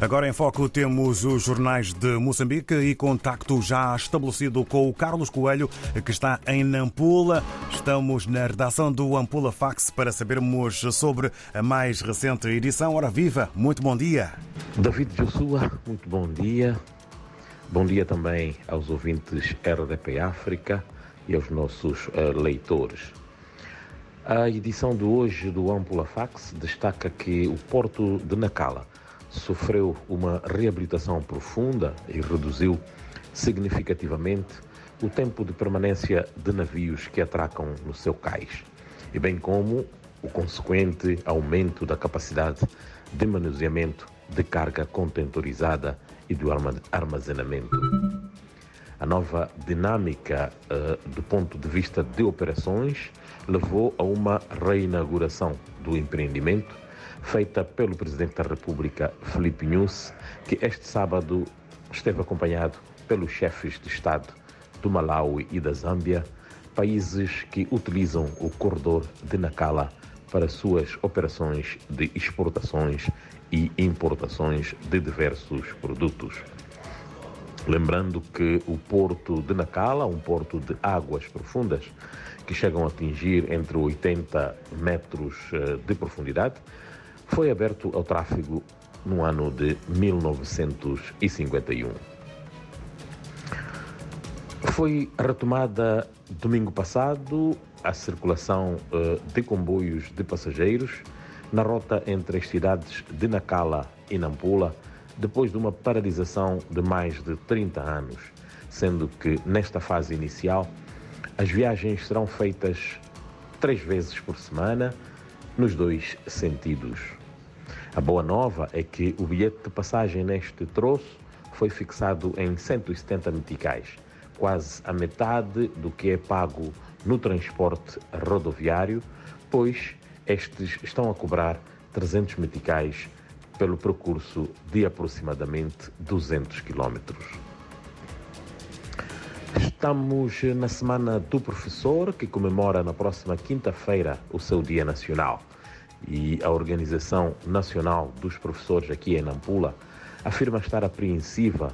Agora em foco temos os jornais de Moçambique e contacto já estabelecido com o Carlos Coelho, que está em Nampula. Estamos na redação do Ampula Fax para sabermos sobre a mais recente edição. Ora viva, muito bom dia. David Joshua, muito bom dia. Bom dia também aos ouvintes RDP África e aos nossos uh, leitores. A edição de hoje do Ampula Fax destaca que o porto de Nacala sofreu uma reabilitação profunda e reduziu significativamente o tempo de permanência de navios que atracam no seu cais, e bem como o consequente aumento da capacidade de manuseamento de carga contentorizada e do armazenamento. A nova dinâmica uh, do ponto de vista de operações levou a uma reinauguração do empreendimento feita pelo Presidente da República, Felipe Nunes, que este sábado esteve acompanhado pelos chefes de Estado do Malawi e da Zâmbia, países que utilizam o corredor de Nacala para suas operações de exportações e importações de diversos produtos. Lembrando que o porto de Nacala, um porto de águas profundas, que chegam a atingir entre 80 metros eh, de profundidade, foi aberto ao tráfego no ano de 1951. Foi retomada domingo passado a circulação uh, de comboios de passageiros na rota entre as cidades de Nacala e Nampula, depois de uma paralisação de mais de 30 anos, sendo que nesta fase inicial as viagens serão feitas três vezes por semana, nos dois sentidos. A boa nova é que o bilhete de passagem neste troço foi fixado em 170 meticais, quase a metade do que é pago no transporte rodoviário, pois estes estão a cobrar 300 meticais pelo percurso de aproximadamente 200 quilómetros. Estamos na Semana do Professor, que comemora na próxima quinta-feira o seu Dia Nacional e a Organização Nacional dos Professores aqui em Nampula afirma estar apreensiva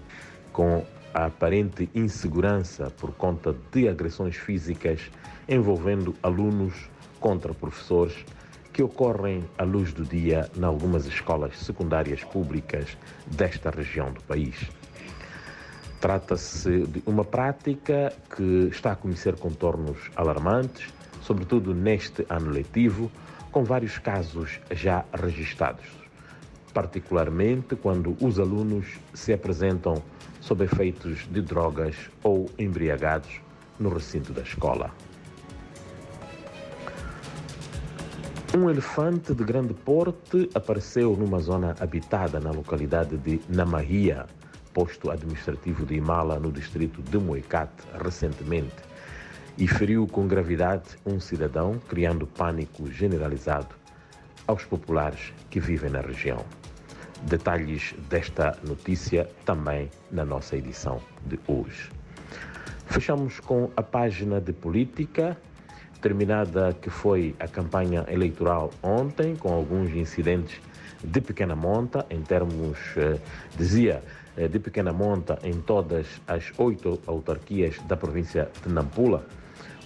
com a aparente insegurança por conta de agressões físicas envolvendo alunos contra professores que ocorrem à luz do dia em algumas escolas secundárias públicas desta região do país. Trata-se de uma prática que está a conhecer contornos alarmantes, sobretudo neste ano letivo, com vários casos já registados, particularmente quando os alunos se apresentam sob efeitos de drogas ou embriagados no recinto da escola. Um elefante de grande porte apareceu numa zona habitada na localidade de Namahia, posto administrativo de Imala, no distrito de Moicate, recentemente e feriu com gravidade um cidadão, criando pânico generalizado aos populares que vivem na região. Detalhes desta notícia também na nossa edição de hoje. Fechamos com a página de política, terminada que foi a campanha eleitoral ontem, com alguns incidentes de pequena monta, em termos, eh, dizia, eh, de pequena monta em todas as oito autarquias da província de Nampula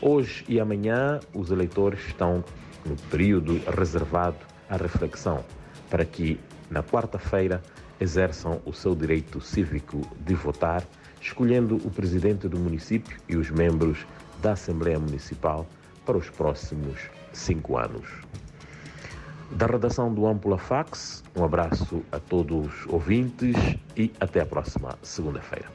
Hoje e amanhã, os eleitores estão no período reservado à reflexão, para que, na quarta-feira, exerçam o seu direito cívico de votar, escolhendo o presidente do município e os membros da Assembleia Municipal para os próximos cinco anos. Da redação do Ampula Fax, um abraço a todos os ouvintes e até a próxima segunda-feira.